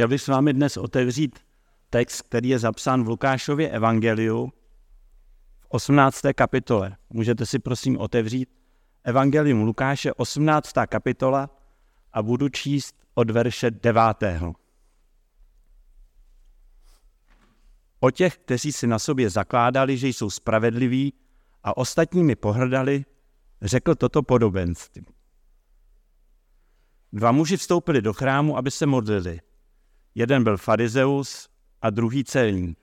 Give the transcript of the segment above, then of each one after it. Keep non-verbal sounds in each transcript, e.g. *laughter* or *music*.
Chtěl bych s vámi dnes otevřít text, který je zapsán v Lukášově evangeliu v 18. kapitole. Můžete si prosím otevřít Evangelium Lukáše, 18. kapitola a budu číst od verše 9. O těch, kteří si na sobě zakládali, že jsou spravedliví a ostatními pohrdali, řekl toto podobenství. Dva muži vstoupili do chrámu, aby se modlili. Jeden byl farizeus a druhý celník.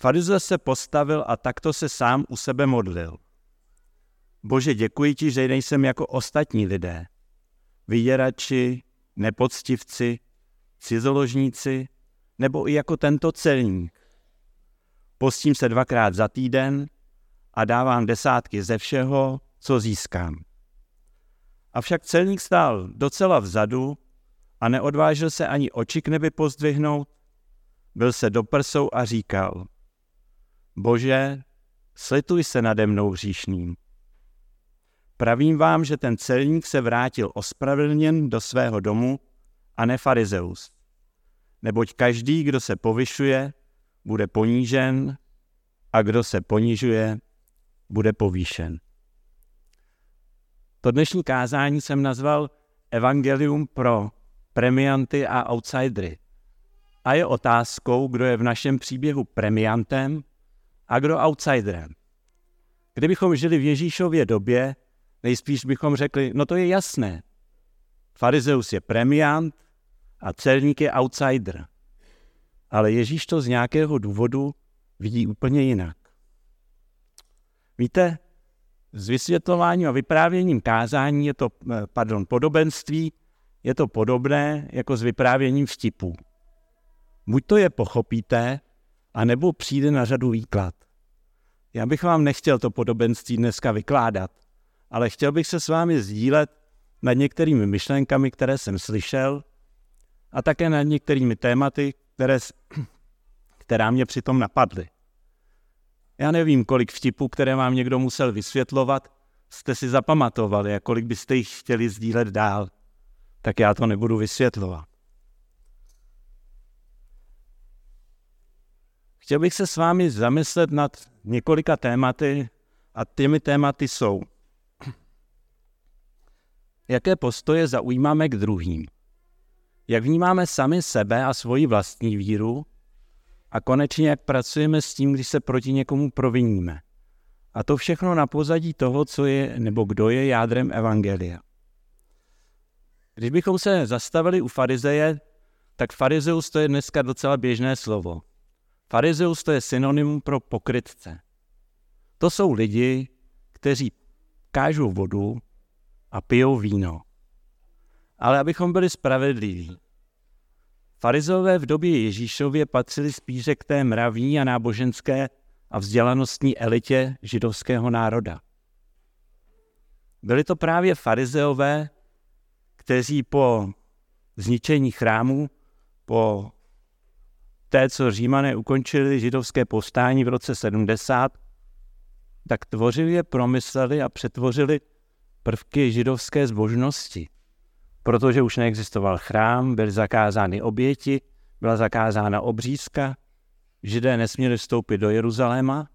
Farizeus se postavil a takto se sám u sebe modlil. Bože, děkuji ti, že nejsem jako ostatní lidé. Vyděrači, nepoctivci, cizoložníci, nebo i jako tento celník. Postím se dvakrát za týden a dávám desátky ze všeho, co získám. Avšak celník stál docela vzadu a neodvážil se ani oči k nebi pozdvihnout, byl se do prsou a říkal, Bože, slituj se nade mnou hříšným. Pravím vám, že ten celník se vrátil ospravedlněn do svého domu a ne farizeus. Neboť každý, kdo se povyšuje, bude ponížen a kdo se ponižuje, bude povýšen. To dnešní kázání jsem nazval Evangelium pro premianty a outsidery. A je otázkou, kdo je v našem příběhu premiantem a kdo outsiderem. Kdybychom žili v Ježíšově době, nejspíš bychom řekli, no to je jasné. Farizeus je premiant a celník je outsider. Ale Ježíš to z nějakého důvodu vidí úplně jinak. Víte, s vysvětlováním a vyprávěním kázání je to, eh, pardon, podobenství, je to podobné jako s vyprávěním vtipů. Buď to je pochopíte, anebo přijde na řadu výklad. Já bych vám nechtěl to podobenství dneska vykládat, ale chtěl bych se s vámi sdílet nad některými myšlenkami, které jsem slyšel, a také nad některými tématy, které, *clears throat* která mě přitom napadly. Já nevím, kolik vtipů, které vám někdo musel vysvětlovat, jste si zapamatovali a kolik byste jich chtěli sdílet dál. Tak já to nebudu vysvětlovat. Chtěl bych se s vámi zamyslet nad několika tématy a těmi tématy jsou, *clears throat* jaké postoje zaujímáme k druhým, jak vnímáme sami sebe a svoji vlastní víru, a konečně, jak pracujeme s tím, když se proti někomu proviníme. A to všechno na pozadí toho, co je nebo kdo je jádrem Evangelia. Když bychom se zastavili u farizeje, tak farizeus to je dneska docela běžné slovo. Farizeus to je synonymum pro pokrytce. To jsou lidi, kteří kážou vodu a pijou víno. Ale abychom byli spravedliví, Farizové v době Ježíšově patřili spíše k té mravní a náboženské a vzdělanostní elitě židovského národa. Byli to právě farizeové, kteří po zničení chrámu, po té, co římané ukončili židovské povstání v roce 70, tak tvořili promysleli a přetvořili prvky židovské zbožnosti protože už neexistoval chrám, byly zakázány oběti, byla zakázána obřízka, židé nesměli vstoupit do Jeruzaléma.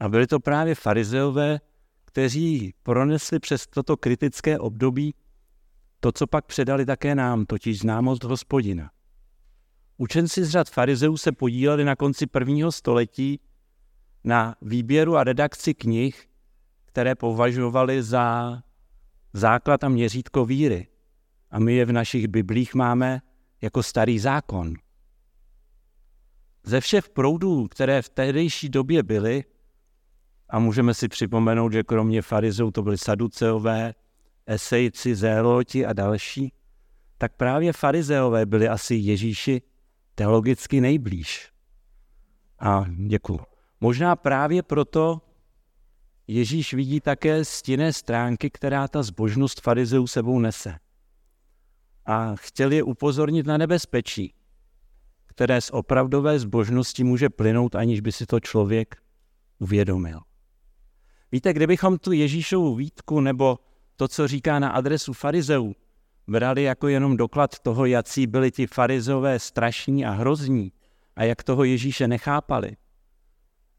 A byli to právě farizeové, kteří pronesli přes toto kritické období to, co pak předali také nám, totiž známost hospodina. Učenci z řad farizeů se podíleli na konci prvního století na výběru a redakci knih, které považovali za základ a měřítko víry. A my je v našich biblích máme jako starý zákon. Ze všech proudů, které v tehdejší době byly, a můžeme si připomenout, že kromě farizů to byly saduceové, esejci, zéloti a další, tak právě farizeové byli asi Ježíši teologicky nejblíž. A děkuju. Možná právě proto Ježíš vidí také stinné stránky, která ta zbožnost farizeů sebou nese. A chtěl je upozornit na nebezpečí, které z opravdové zbožnosti může plynout, aniž by si to člověk uvědomil. Víte, kdybychom tu Ježíšovu výtku nebo to, co říká na adresu farizeů, brali jako jenom doklad toho, jací byli ti farizové strašní a hrozní a jak toho Ježíše nechápali.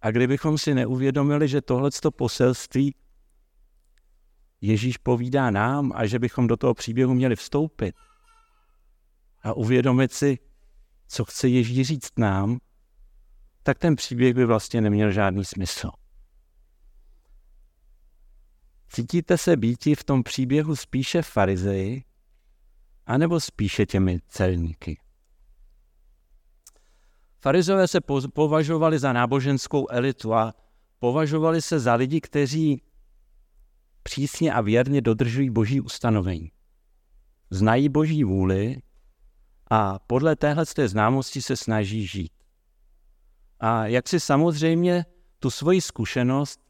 A kdybychom si neuvědomili, že tohleto poselství Ježíš povídá nám a že bychom do toho příběhu měli vstoupit a uvědomit si, co chce Ježíš říct nám, tak ten příběh by vlastně neměl žádný smysl. Cítíte se býti v tom příběhu spíše farizeji, anebo spíše těmi celníky? Farizové se považovali za náboženskou elitu a považovali se za lidi, kteří přísně a věrně dodržují boží ustanovení. Znají boží vůli a podle téhle známosti se snaží žít. A jak si samozřejmě tu svoji zkušenost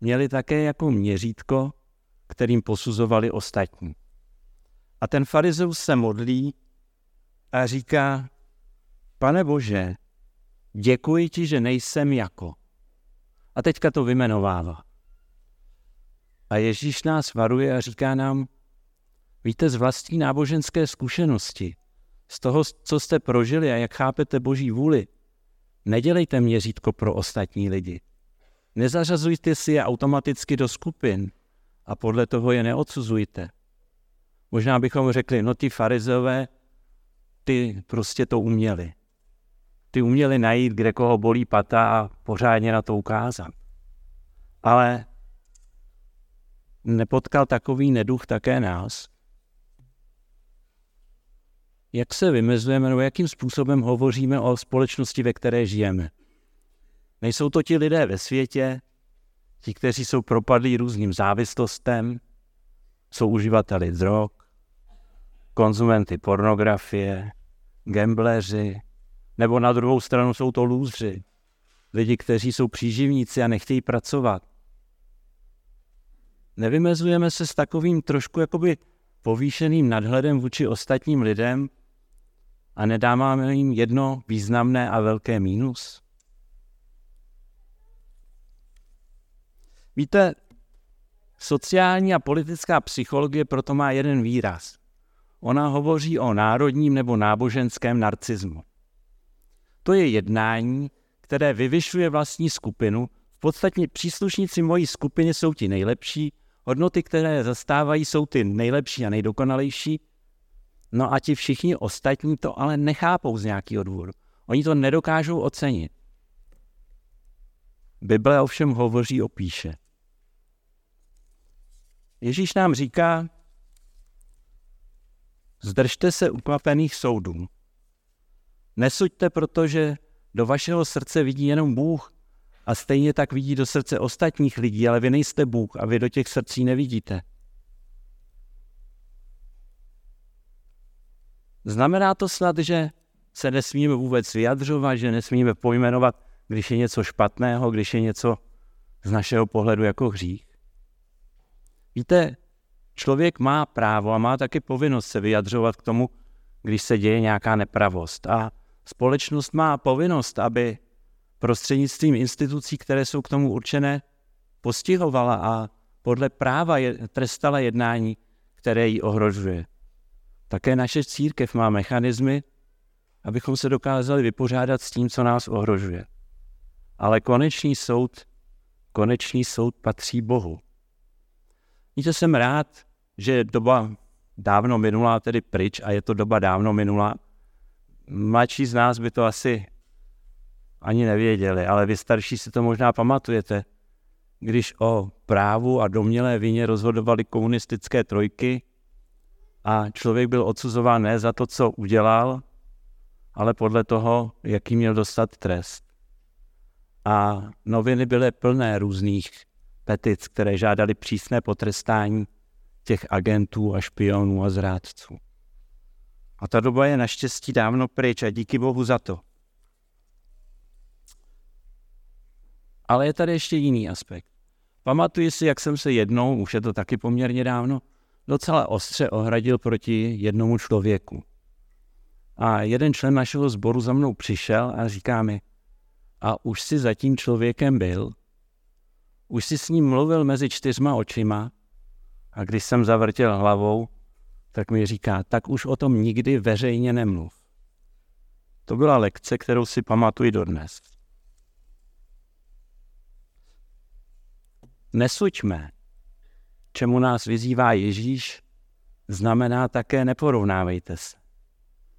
měli také jako měřítko, kterým posuzovali ostatní. A ten farizeus se modlí a říká, pane Bože, děkuji ti, že nejsem jako. A teďka to vymenovává. A Ježíš nás varuje a říká nám, víte z vlastní náboženské zkušenosti, z toho, co jste prožili a jak chápete Boží vůli, nedělejte měřítko pro ostatní lidi. Nezařazujte si je automaticky do skupin a podle toho je neodsuzujte. Možná bychom řekli, no ty farizové, ty prostě to uměli. Ty uměli najít, kde koho bolí pata a pořádně na to ukázat. Ale nepotkal takový neduch také nás? Jak se vymezujeme, nebo jakým způsobem hovoříme o společnosti, ve které žijeme? Nejsou to ti lidé ve světě, ti, kteří jsou propadlí různým závislostem, jsou uživateli drog, konzumenty pornografie, gambleři, nebo na druhou stranu jsou to lůzři, lidi, kteří jsou příživníci a nechtějí pracovat. Nevymezujeme se s takovým trošku jakoby povýšeným nadhledem vůči ostatním lidem a nedáváme jim jedno významné a velké mínus? Víte, sociální a politická psychologie proto má jeden výraz. Ona hovoří o národním nebo náboženském narcismu. To je jednání, které vyvyšuje vlastní skupinu. V podstatě příslušníci mojí skupiny jsou ti nejlepší, hodnoty, které zastávají, jsou ty nejlepší a nejdokonalejší. No a ti všichni ostatní to ale nechápou z nějakého důvodu. Oni to nedokážou ocenit. Bible ovšem hovoří o píše. Ježíš nám říká, zdržte se ukvapených soudů. Nesuďte, protože do vašeho srdce vidí jenom Bůh a stejně tak vidí do srdce ostatních lidí, ale vy nejste Bůh a vy do těch srdcí nevidíte. Znamená to snad, že se nesmíme vůbec vyjadřovat, že nesmíme pojmenovat, když je něco špatného, když je něco z našeho pohledu jako hřích? Víte, člověk má právo a má taky povinnost se vyjadřovat k tomu, když se děje nějaká nepravost. A společnost má povinnost, aby prostřednictvím institucí, které jsou k tomu určené, postihovala a podle práva je, trestala jednání, které ji ohrožuje. Také naše církev má mechanismy, abychom se dokázali vypořádat s tím, co nás ohrožuje. Ale konečný soud, konečný soud patří Bohu. Víte, jsem rád, že je doba dávno minulá, tedy pryč, a je to doba dávno minulá. Mladší z nás by to asi ani nevěděli, ale vy starší si to možná pamatujete. Když o právu a domělé vině rozhodovali komunistické trojky a člověk byl odsuzován ne za to, co udělal, ale podle toho, jaký měl dostat trest. A noviny byly plné různých petic, které žádali přísné potrestání těch agentů a špionů a zrádců. A ta doba je naštěstí dávno pryč a díky Bohu za to. Ale je tady ještě jiný aspekt. Pamatuji si, jak jsem se jednou, už je to taky poměrně dávno, docela ostře ohradil proti jednomu člověku. A jeden člen našeho sboru za mnou přišel a říká mi, a už si za tím člověkem byl? Už si s ním mluvil mezi čtyřma očima? A když jsem zavrtěl hlavou, tak mi říká, tak už o tom nikdy veřejně nemluv. To byla lekce, kterou si pamatuji dodnes. Nesuďme, čemu nás vyzývá Ježíš, znamená také neporovnávejte se.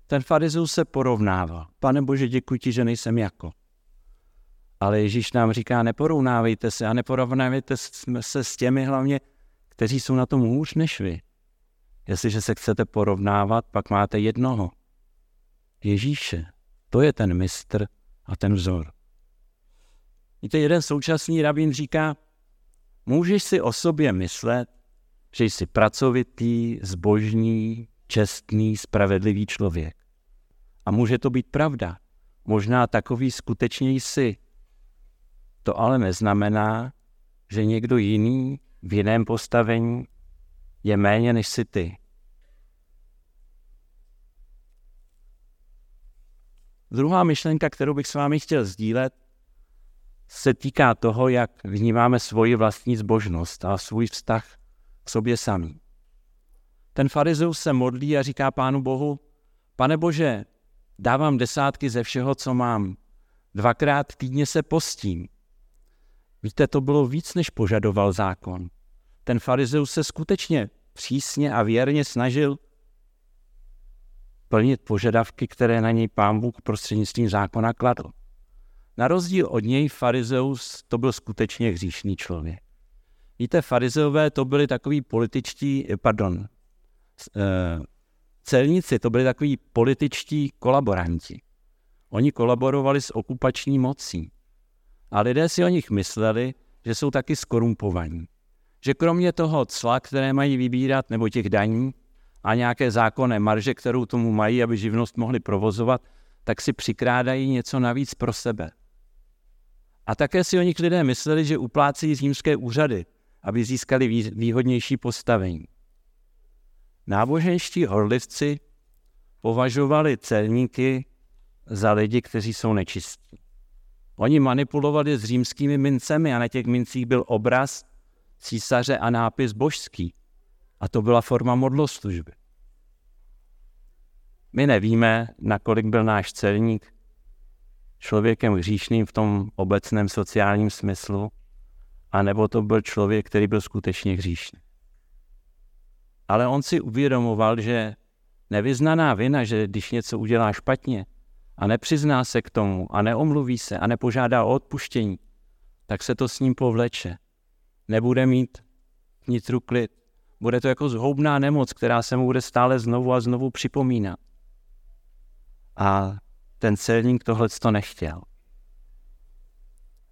Ten farizeus se porovnával. Pane Bože, děkuji ti, že nejsem jako. Ale Ježíš nám říká, neporovnávejte se a neporovnávejte se s těmi hlavně, kteří jsou na tom hůř než vy. Jestliže se chcete porovnávat, pak máte jednoho. Ježíše. To je ten mistr a ten vzor. Víte, jeden současný rabín říká, můžeš si o sobě myslet, že jsi pracovitý, zbožný, čestný, spravedlivý člověk. A může to být pravda. Možná takový skutečně jsi. To ale neznamená, že někdo jiný v jiném postavení je méně než si ty. Druhá myšlenka, kterou bych s vámi chtěl sdílet, se týká toho, jak vnímáme svoji vlastní zbožnost a svůj vztah k sobě samý. Ten farizeus se modlí a říká Pánu Bohu, pane Bože, dávám desátky ze všeho, co mám. Dvakrát týdně se postím. Víte, to bylo víc, než požadoval zákon. Ten farizeus se skutečně přísně a věrně snažil plnit požadavky, které na něj pán Bůh prostřednictvím zákona kladl. Na rozdíl od něj farizeus to byl skutečně hříšný člověk. Víte, farizeové to byli takový političtí, pardon, eh, celníci to byli takový političtí kolaboranti. Oni kolaborovali s okupační mocí. A lidé si o nich mysleli, že jsou taky skorumpovaní. Že kromě toho cla, které mají vybírat, nebo těch daní, a nějaké zákonné marže, kterou tomu mají, aby živnost mohli provozovat, tak si přikrádají něco navíc pro sebe. A také si o nich lidé mysleli, že uplácí římské úřady, aby získali výhodnější postavení. Náboženští horlivci považovali celníky za lidi, kteří jsou nečistí. Oni manipulovali s římskými mincemi a na těch mincích byl obraz císaře a nápis božský. A to byla forma modloslužby. My nevíme, nakolik byl náš celník člověkem hříšným v tom obecném sociálním smyslu, anebo to byl člověk, který byl skutečně hříšný. Ale on si uvědomoval, že nevyznaná vina, že když něco udělá špatně a nepřizná se k tomu a neomluví se a nepožádá o odpuštění, tak se to s ním povleče. Nebude mít vnitru klid. Bude to jako zhoubná nemoc, která se mu bude stále znovu a znovu připomínat. A ten celník tohle to nechtěl.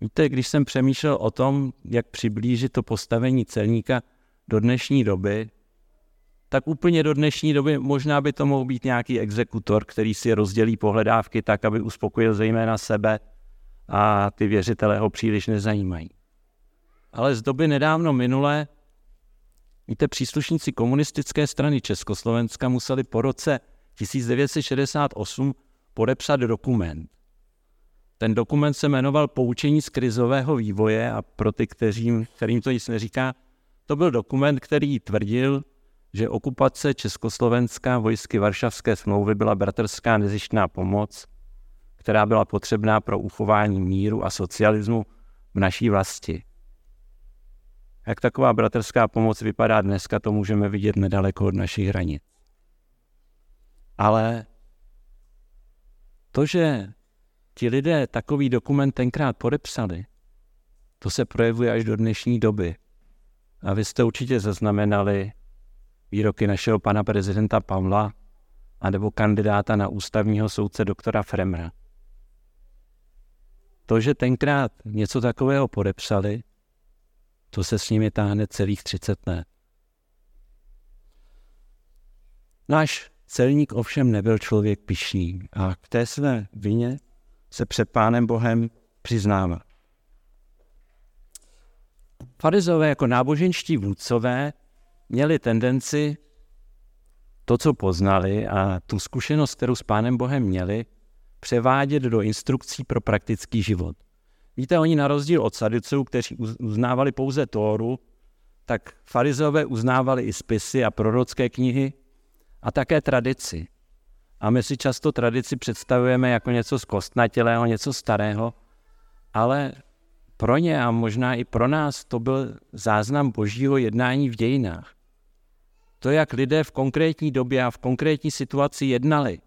Víte, když jsem přemýšlel o tom, jak přiblížit to postavení celníka do dnešní doby, tak úplně do dnešní doby možná by to mohl být nějaký exekutor, který si rozdělí pohledávky tak, aby uspokojil zejména sebe a ty věřitelé ho příliš nezajímají. Ale z doby nedávno minulé, víte, příslušníci komunistické strany Československa museli po roce 1968 podepsat dokument. Ten dokument se jmenoval Poučení z krizového vývoje a pro ty, kteřím, kterým to nic neříká, to byl dokument, který tvrdil, že okupace Československa vojsky Varšavské smlouvy byla bratrská nezištná pomoc, která byla potřebná pro uchování míru a socialismu v naší vlasti. Jak taková bratrská pomoc vypadá dneska, to můžeme vidět nedaleko od našich hranic. Ale to, že ti lidé takový dokument tenkrát podepsali, to se projevuje až do dnešní doby. A vy jste určitě zaznamenali výroky našeho pana prezidenta Pavla anebo kandidáta na ústavního soudce doktora Fremra. To, že tenkrát něco takového podepsali, to se s nimi táhne celých 30 let. Náš celník ovšem nebyl člověk pišný a k té své vině se před Pánem Bohem přiznává. Farizové jako náboženští vůdcové měli tendenci to, co poznali a tu zkušenost, kterou s Pánem Bohem měli, převádět do instrukcí pro praktický život. Víte, oni na rozdíl od saduců, kteří uznávali pouze Tóru, tak farizové uznávali i spisy a prorocké knihy a také tradici. A my si často tradici představujeme jako něco zkostnatělého, něco starého, ale pro ně a možná i pro nás to byl záznam božího jednání v dějinách. To, jak lidé v konkrétní době a v konkrétní situaci jednali.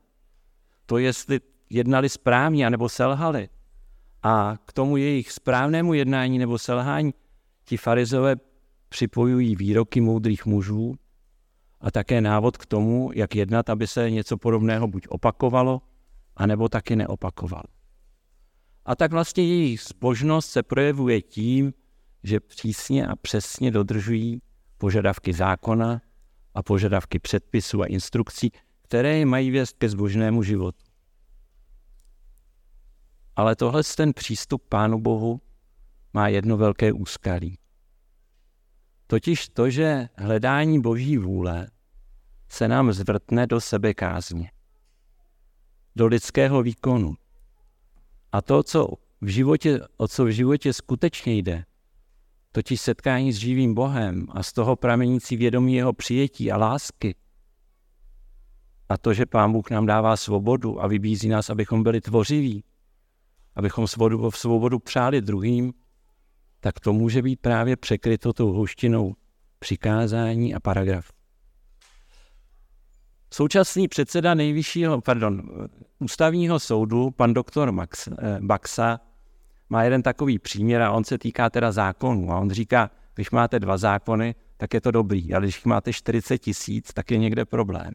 To, jestli jednali správně nebo selhali. A k tomu jejich správnému jednání nebo selhání ti farizové připojují výroky moudrých mužů a také návod k tomu, jak jednat, aby se něco podobného buď opakovalo, anebo taky neopakovalo. A tak vlastně jejich zbožnost se projevuje tím, že přísně a přesně dodržují požadavky zákona a požadavky předpisů a instrukcí, které mají věst ke zbožnému životu. Ale tohle ten přístup Pánu Bohu má jedno velké úskalí. Totiž to, že hledání Boží vůle se nám zvrtne do sebekázně, do lidského výkonu. A to, co v životě, o co v životě skutečně jde, totiž setkání s živým Bohem a z toho pramenící vědomí jeho přijetí a lásky, a to, že Pán Bůh nám dává svobodu a vybízí nás, abychom byli tvořiví, abychom svobodu, svobodu přáli druhým, tak to může být právě překryto tou houštinou přikázání a paragraf. Současný předseda nejvyššího, pardon, ústavního soudu, pan doktor Max, eh, Baxa, má jeden takový příměr a on se týká teda zákonů. A on říká, když máte dva zákony, tak je to dobrý, ale když máte 40 tisíc, tak je někde problém.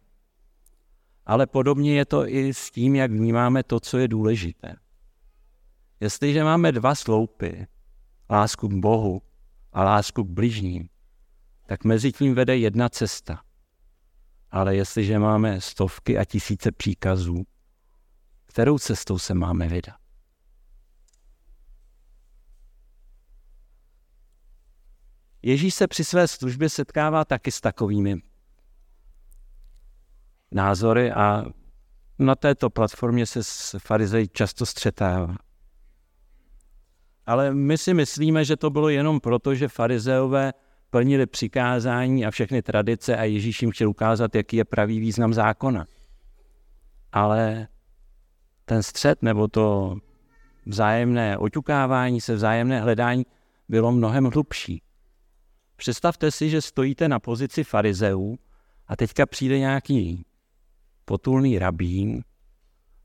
Ale podobně je to i s tím, jak vnímáme to, co je důležité. Jestliže máme dva sloupy, lásku k Bohu a lásku k bližním, tak mezi tím vede jedna cesta. Ale jestliže máme stovky a tisíce příkazů, kterou cestou se máme vydat? Ježíš se při své službě setkává taky s takovými názory a na této platformě se s farizeji často střetává. Ale my si myslíme, že to bylo jenom proto, že farizeové plnili přikázání a všechny tradice a Ježíš jim chtěl ukázat, jaký je pravý význam zákona. Ale ten střed nebo to vzájemné oťukávání se, vzájemné hledání bylo mnohem hlubší. Představte si, že stojíte na pozici farizeů a teďka přijde nějaký potulný rabín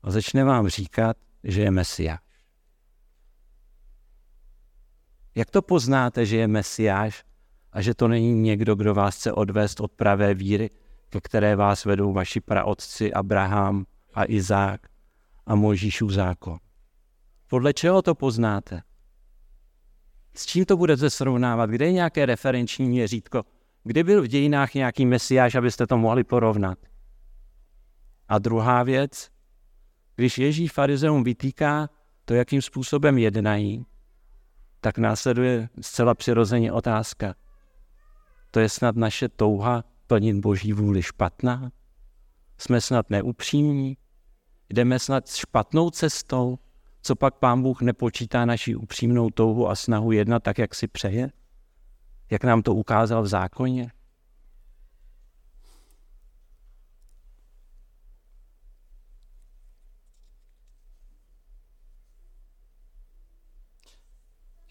a začne vám říkat, že je Mesia. Jak to poznáte, že je Mesiáš a že to není někdo, kdo vás chce odvést od pravé víry, ke které vás vedou vaši praotci Abraham a Izák a Mojžíšův zákon? Podle čeho to poznáte? S čím to budete srovnávat? Kde je nějaké referenční měřítko? Kdy byl v dějinách nějaký mesiáš, abyste to mohli porovnat? A druhá věc, když Ježíš farizeum vytýká to, jakým způsobem jednají, tak následuje zcela přirozeně otázka. To je snad naše touha plnit boží vůli špatná? Jsme snad neupřímní? Jdeme snad špatnou cestou? Co pak pán Bůh nepočítá naši upřímnou touhu a snahu jednat tak, jak si přeje? Jak nám to ukázal v zákoně?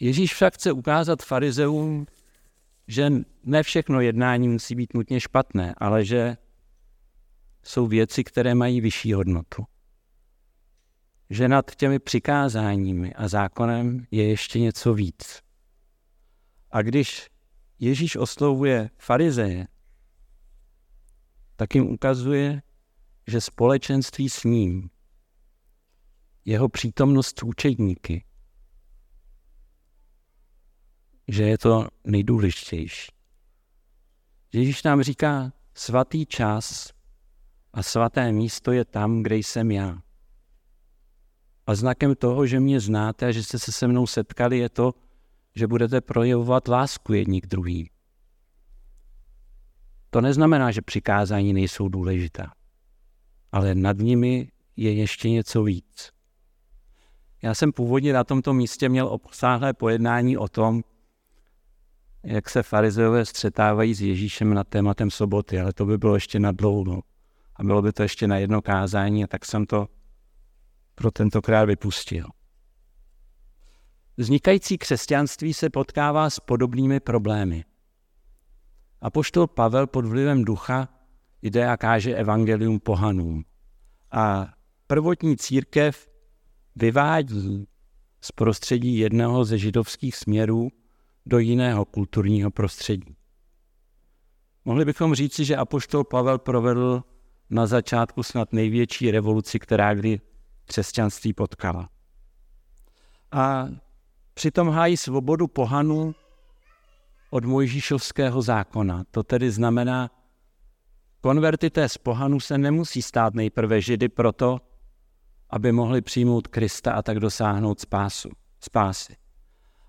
Ježíš však chce ukázat farizeům, že ne všechno jednání musí být nutně špatné, ale že jsou věci, které mají vyšší hodnotu. Že nad těmi přikázáními a zákonem je ještě něco víc. A když Ježíš oslovuje farizeje, tak jim ukazuje, že společenství s ním, jeho přítomnost učedníky, že je to nejdůležitější. Ježíš nám říká, svatý čas a svaté místo je tam, kde jsem já. A znakem toho, že mě znáte a že jste se se mnou setkali, je to, že budete projevovat lásku jedni k druhým. To neznamená, že přikázání nejsou důležitá, ale nad nimi je ještě něco víc. Já jsem původně na tomto místě měl obsáhlé pojednání o tom, jak se farizeové střetávají s Ježíšem nad tématem soboty, ale to by bylo ještě na dlouho. a bylo by to ještě na jedno kázání, a tak jsem to pro tentokrát vypustil. Vznikající křesťanství se potkává s podobnými problémy. A poštol Pavel pod vlivem ducha jde a káže evangelium pohanům. A prvotní církev vyvádí z prostředí jednoho ze židovských směrů do jiného kulturního prostředí. Mohli bychom říci, že apoštol Pavel provedl na začátku snad největší revoluci, která kdy křesťanství potkala. A přitom hájí svobodu pohanů od Mojžíšovského zákona. To tedy znamená, konvertité z pohanů se nemusí stát nejprve židy proto, aby mohli přijmout Krista a tak dosáhnout spásu, spásy.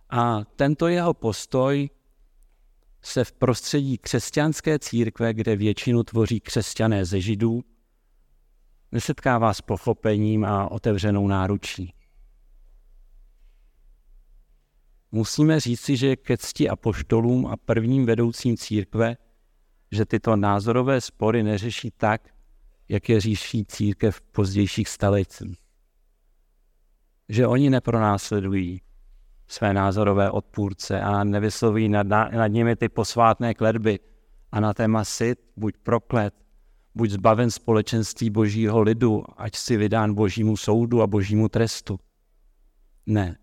A tento jeho postoj se v prostředí křesťanské církve, kde většinu tvoří křesťané ze židů, nesetkává s pochopením a otevřenou náručí. Musíme říci, že ke cti apoštolům a prvním vedoucím církve, že tyto názorové spory neřeší tak, jak je říší církev v pozdějších staletích. Že oni nepronásledují své názorové odpůrce a nevysloví nad, nad nimi ty posvátné kledby a na téma sit, buď proklet, buď zbaven společenství božího lidu, ať si vydán božímu soudu a božímu trestu. Ne.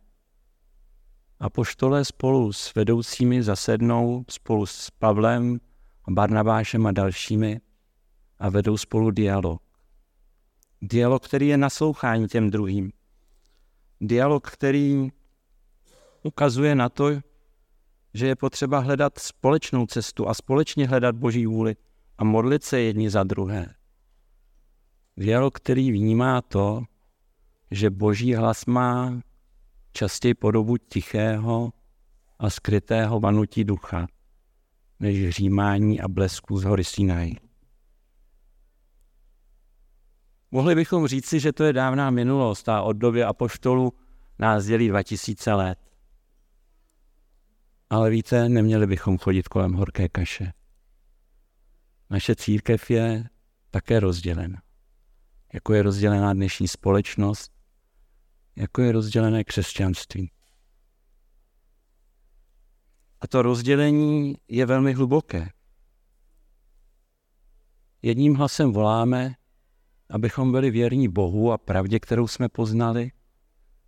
Apoštole spolu s vedoucími zasednou spolu s Pavlem, Barnabášem a dalšími a vedou spolu dialog. Dialog, který je naslouchání těm druhým. Dialog, který ukazuje na to, že je potřeba hledat společnou cestu a společně hledat Boží vůli a modlit se jedni za druhé. Dialog, který vnímá to, že Boží hlas má častěji podobu tichého a skrytého vanutí ducha, než hřímání a blesku z hory Sinai. Mohli bychom říci, že to je dávná minulost a od doby apoštolu nás dělí 2000 let. Ale víte, neměli bychom chodit kolem horké kaše. Naše církev je také rozdělena. Jako je rozdělená dnešní společnost, jako je rozdělené křesťanství. A to rozdělení je velmi hluboké. Jedním hlasem voláme, abychom byli věrní Bohu a pravdě, kterou jsme poznali,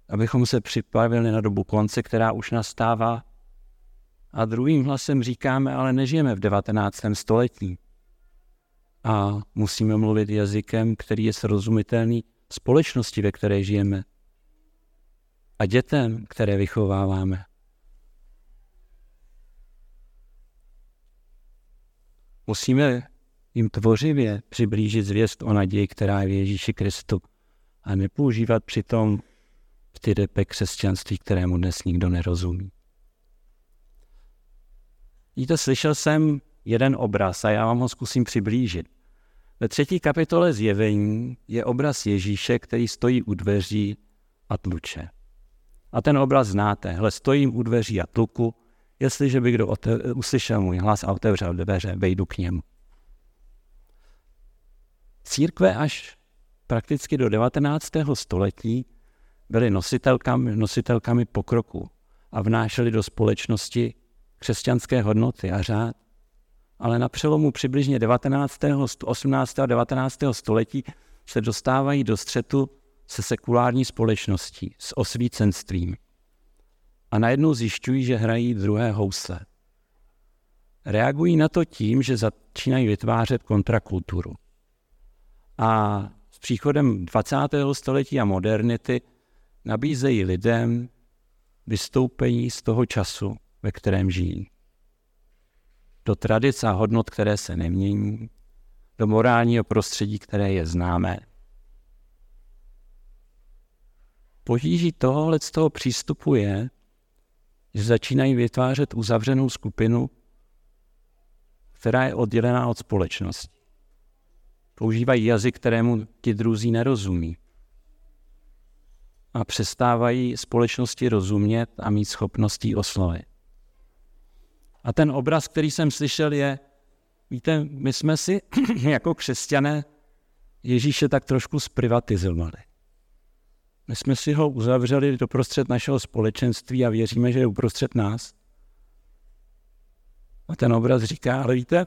abychom se připravili na dobu konce, která už nastává. A druhým hlasem říkáme, ale nežijeme v 19. století. A musíme mluvit jazykem, který je srozumitelný společnosti, ve které žijeme. A dětem, které vychováváme. Musíme jim tvořivě přiblížit zvěst o naději, která je v Ježíši Kristu a nepoužívat přitom vtydepe křesťanství, kterému dnes nikdo nerozumí. Víte, slyšel jsem jeden obraz a já vám ho zkusím přiblížit. Ve třetí kapitole zjevení je obraz Ježíše, který stojí u dveří a tluče. A ten obraz znáte. Hle, stojím u dveří a tluku, jestliže by kdo uslyšel můj hlas a otevřel dveře, vejdu k němu. Církve až prakticky do 19. století byly nositelkami, nositelkami pokroku a vnášely do společnosti křesťanské hodnoty a řád. Ale na přelomu přibližně 19., 18. a 19. století se dostávají do střetu se sekulární společností, s osvícenstvím. A najednou zjišťují, že hrají druhé housle. Reagují na to tím, že začínají vytvářet kontrakulturu. A s příchodem 20. století a modernity nabízejí lidem vystoupení z toho času, ve kterém žijí. Do tradic a hodnot, které se nemění, do morálního prostředí, které je známé. Potíží tohohle z toho přístupu je, že začínají vytvářet uzavřenou skupinu, která je oddělená od společnosti. Používají jazyk, kterému ti druzí nerozumí. A přestávají společnosti rozumět a mít schopností oslovit. A ten obraz, který jsem slyšel, je, víte, my jsme si *clears throat* jako křesťané Ježíše tak trošku zprivatizovali. My jsme si ho uzavřeli do prostřed našeho společenství a věříme, že je uprostřed nás. A ten obraz říká, ale víte,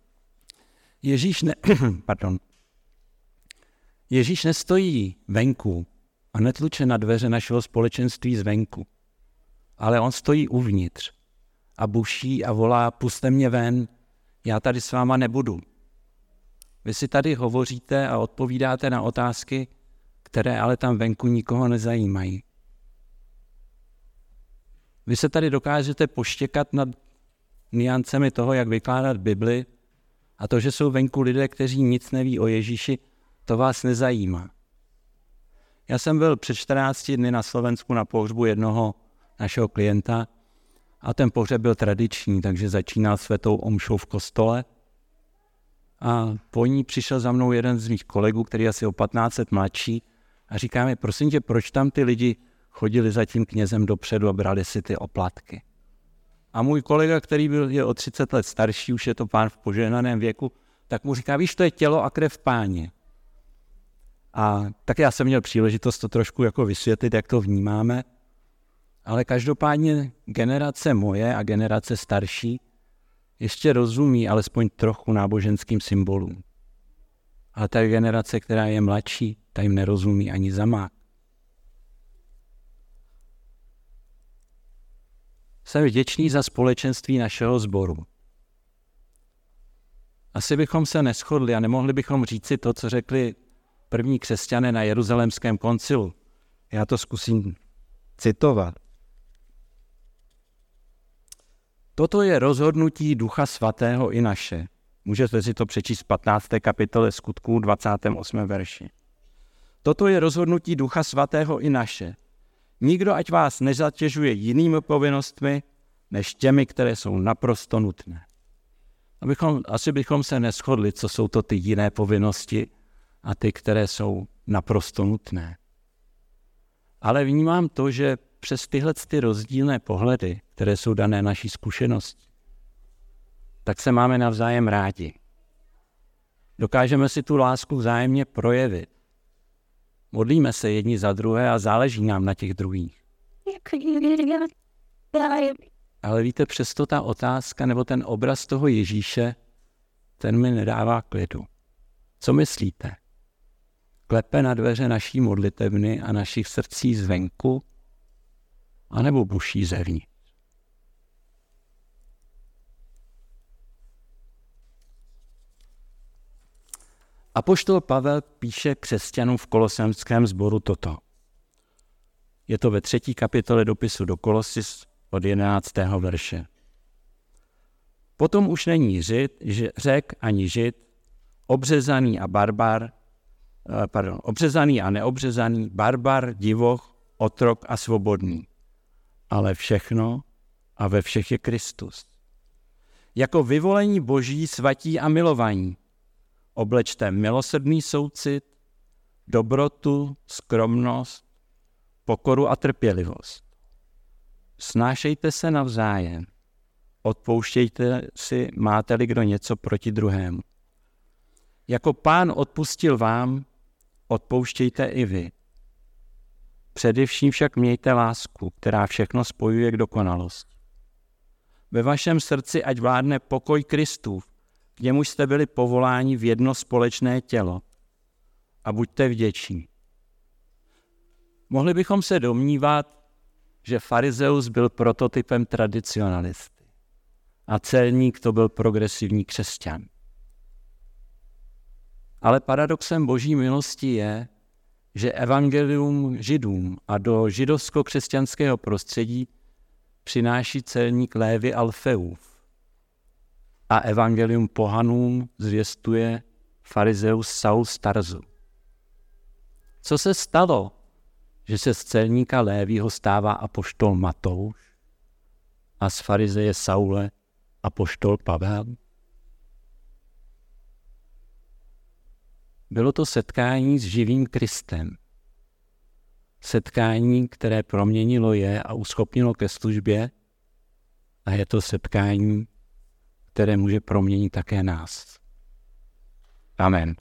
*clears throat* Ježíš, ne, *clears throat* pardon, Ježíš nestojí venku a netluče na dveře našeho společenství zvenku, ale on stojí uvnitř a buší a volá, puste mě ven, já tady s váma nebudu. Vy si tady hovoříte a odpovídáte na otázky, které ale tam venku nikoho nezajímají. Vy se tady dokážete poštěkat nad niancemi toho, jak vykládat Bibli a to, že jsou venku lidé, kteří nic neví o Ježíši, to vás nezajímá. Já jsem byl před 14 dny na Slovensku na pohřbu jednoho našeho klienta a ten pohřeb byl tradiční, takže začínal světou omšou v kostole a po ní přišel za mnou jeden z mých kolegů, který je asi o 15 let mladší a říká mi, prosím tě, proč tam ty lidi chodili za tím knězem dopředu a brali si ty oplatky. A můj kolega, který byl je o 30 let starší, už je to pán v požehnaném věku, tak mu říká, víš, to je tělo a krev páně. A tak já jsem měl příležitost to trošku jako vysvětlit, jak to vnímáme. Ale každopádně generace moje a generace starší ještě rozumí alespoň trochu náboženským symbolům. Ale ta generace, která je mladší, ta jim nerozumí ani zamák. Jsem vděčný za společenství našeho sboru. Asi bychom se neschodli a nemohli bychom říci to, co řekli první křesťané na Jeruzalémském koncilu. Já to zkusím citovat. Toto je rozhodnutí Ducha Svatého i naše. Můžete si to přečíst v 15. kapitole skutků 28. verši. Toto je rozhodnutí Ducha Svatého i naše. Nikdo ať vás nezatěžuje jinými povinnostmi, než těmi, které jsou naprosto nutné. Abychom, asi bychom se neschodli, co jsou to ty jiné povinnosti a ty, které jsou naprosto nutné. Ale vnímám to, že přes tyhle ty rozdílné pohledy, které jsou dané naší zkušenosti, tak se máme navzájem rádi. Dokážeme si tu lásku vzájemně projevit. Modlíme se jedni za druhé a záleží nám na těch druhých. Ale víte, přesto ta otázka nebo ten obraz toho Ježíše, ten mi nedává klidu. Co myslíte? Klepe na dveře naší modlitevny a našich srdcí zvenku, anebo buší zevnitř? Apoštol Pavel píše křesťanům v kolosemském sboru toto. Je to ve třetí kapitole dopisu do Kolosis od 11. verše. Potom už není žid, řek ani žid, obřezaný a barbar, eh, pardon, obřezaný a neobřezaný, barbar, divoch, otrok a svobodný. Ale všechno a ve všech je Kristus. Jako vyvolení boží svatí a milovaní oblečte milosrdný soucit, dobrotu, skromnost, pokoru a trpělivost. Snášejte se navzájem. Odpouštějte si, máte-li kdo něco proti druhému. Jako pán odpustil vám, odpouštějte i vy. Především však mějte lásku, která všechno spojuje k dokonalosti. Ve vašem srdci ať vládne pokoj Kristův, k němuž jste byli povoláni v jedno společné tělo. A buďte vděční. Mohli bychom se domnívat, že farizeus byl prototypem tradicionalisty a celník to byl progresivní křesťan. Ale paradoxem boží milosti je, že evangelium židům a do židovsko-křesťanského prostředí přináší celník Lévy Alfeův a evangelium pohanům zvěstuje farizeus Saul Starzu. Co se stalo že se z celníka Lévího stává apoštol Matouš a z farizeje Saule apoštol Pavel? Bylo to setkání s živým Kristem. Setkání, které proměnilo je a uschopnilo ke službě a je to setkání, které může proměnit také nás. Amen.